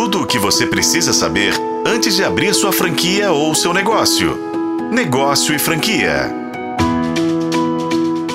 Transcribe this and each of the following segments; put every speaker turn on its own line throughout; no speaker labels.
Tudo o que você precisa saber antes de abrir sua franquia ou seu negócio. Negócio e franquia.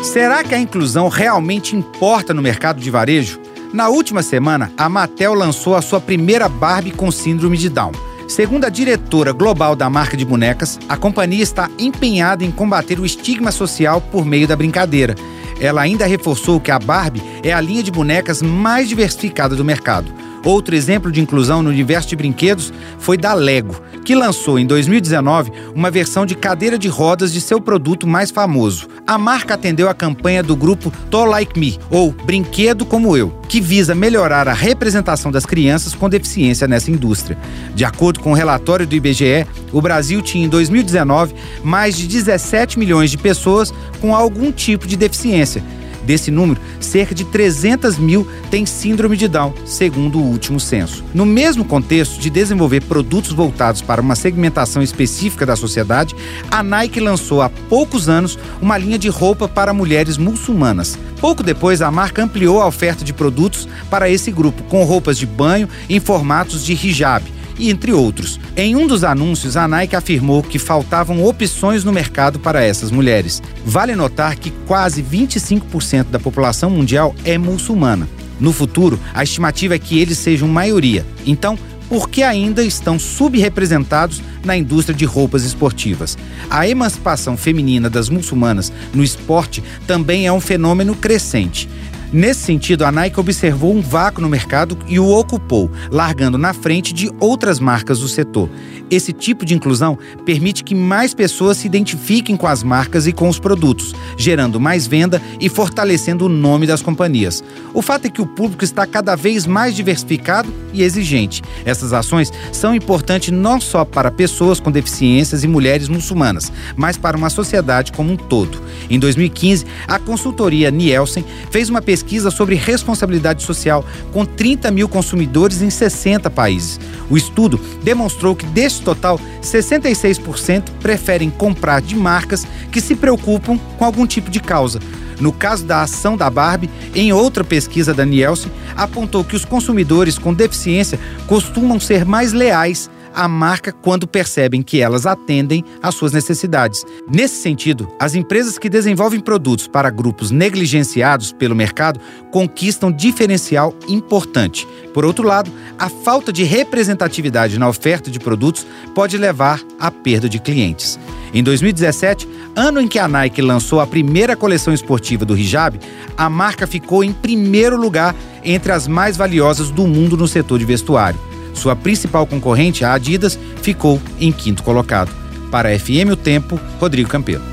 Será que a inclusão realmente importa no mercado de varejo? Na última semana, a Mattel lançou a sua primeira Barbie com síndrome de Down. Segundo a diretora global da marca de bonecas, a companhia está empenhada em combater o estigma social por meio da brincadeira. Ela ainda reforçou que a Barbie é a linha de bonecas mais diversificada do mercado. Outro exemplo de inclusão no universo de brinquedos foi da Lego, que lançou em 2019 uma versão de cadeira de rodas de seu produto mais famoso. A marca atendeu a campanha do grupo To Like Me, ou Brinquedo Como Eu, que visa melhorar a representação das crianças com deficiência nessa indústria. De acordo com o relatório do IBGE, o Brasil tinha em 2019 mais de 17 milhões de pessoas com algum tipo de deficiência Desse número, cerca de 300 mil têm síndrome de Down, segundo o último censo. No mesmo contexto de desenvolver produtos voltados para uma segmentação específica da sociedade, a Nike lançou há poucos anos uma linha de roupa para mulheres muçulmanas. Pouco depois, a marca ampliou a oferta de produtos para esse grupo, com roupas de banho em formatos de hijab e entre outros. Em um dos anúncios, a Nike afirmou que faltavam opções no mercado para essas mulheres. Vale notar que quase 25% da população mundial é muçulmana. No futuro, a estimativa é que eles sejam maioria. Então, por que ainda estão subrepresentados na indústria de roupas esportivas. A emancipação feminina das muçulmanas no esporte também é um fenômeno crescente. Nesse sentido, a Nike observou um vácuo no mercado e o ocupou, largando na frente de outras marcas do setor. Esse tipo de inclusão permite que mais pessoas se identifiquem com as marcas e com os produtos, gerando mais venda e fortalecendo o nome das companhias. O fato é que o público está cada vez mais diversificado e exigente. Essas ações são importantes não só para pessoas com deficiências e mulheres muçulmanas, mas para uma sociedade como um todo. Em 2015, a consultoria Nielsen fez uma pesquisa pesquisa sobre responsabilidade social com 30 mil consumidores em 60 países. O estudo demonstrou que, deste total, 66% preferem comprar de marcas que se preocupam com algum tipo de causa. No caso da ação da Barbie, em outra pesquisa da Nielsen, apontou que os consumidores com deficiência costumam ser mais leais a marca quando percebem que elas atendem às suas necessidades. Nesse sentido, as empresas que desenvolvem produtos para grupos negligenciados pelo mercado conquistam diferencial importante. Por outro lado, a falta de representatividade na oferta de produtos pode levar à perda de clientes. Em 2017, ano em que a Nike lançou a primeira coleção esportiva do hijab, a marca ficou em primeiro lugar entre as mais valiosas do mundo no setor de vestuário. Sua principal concorrente, a Adidas, ficou em quinto colocado. Para a FM O Tempo, Rodrigo Campelo.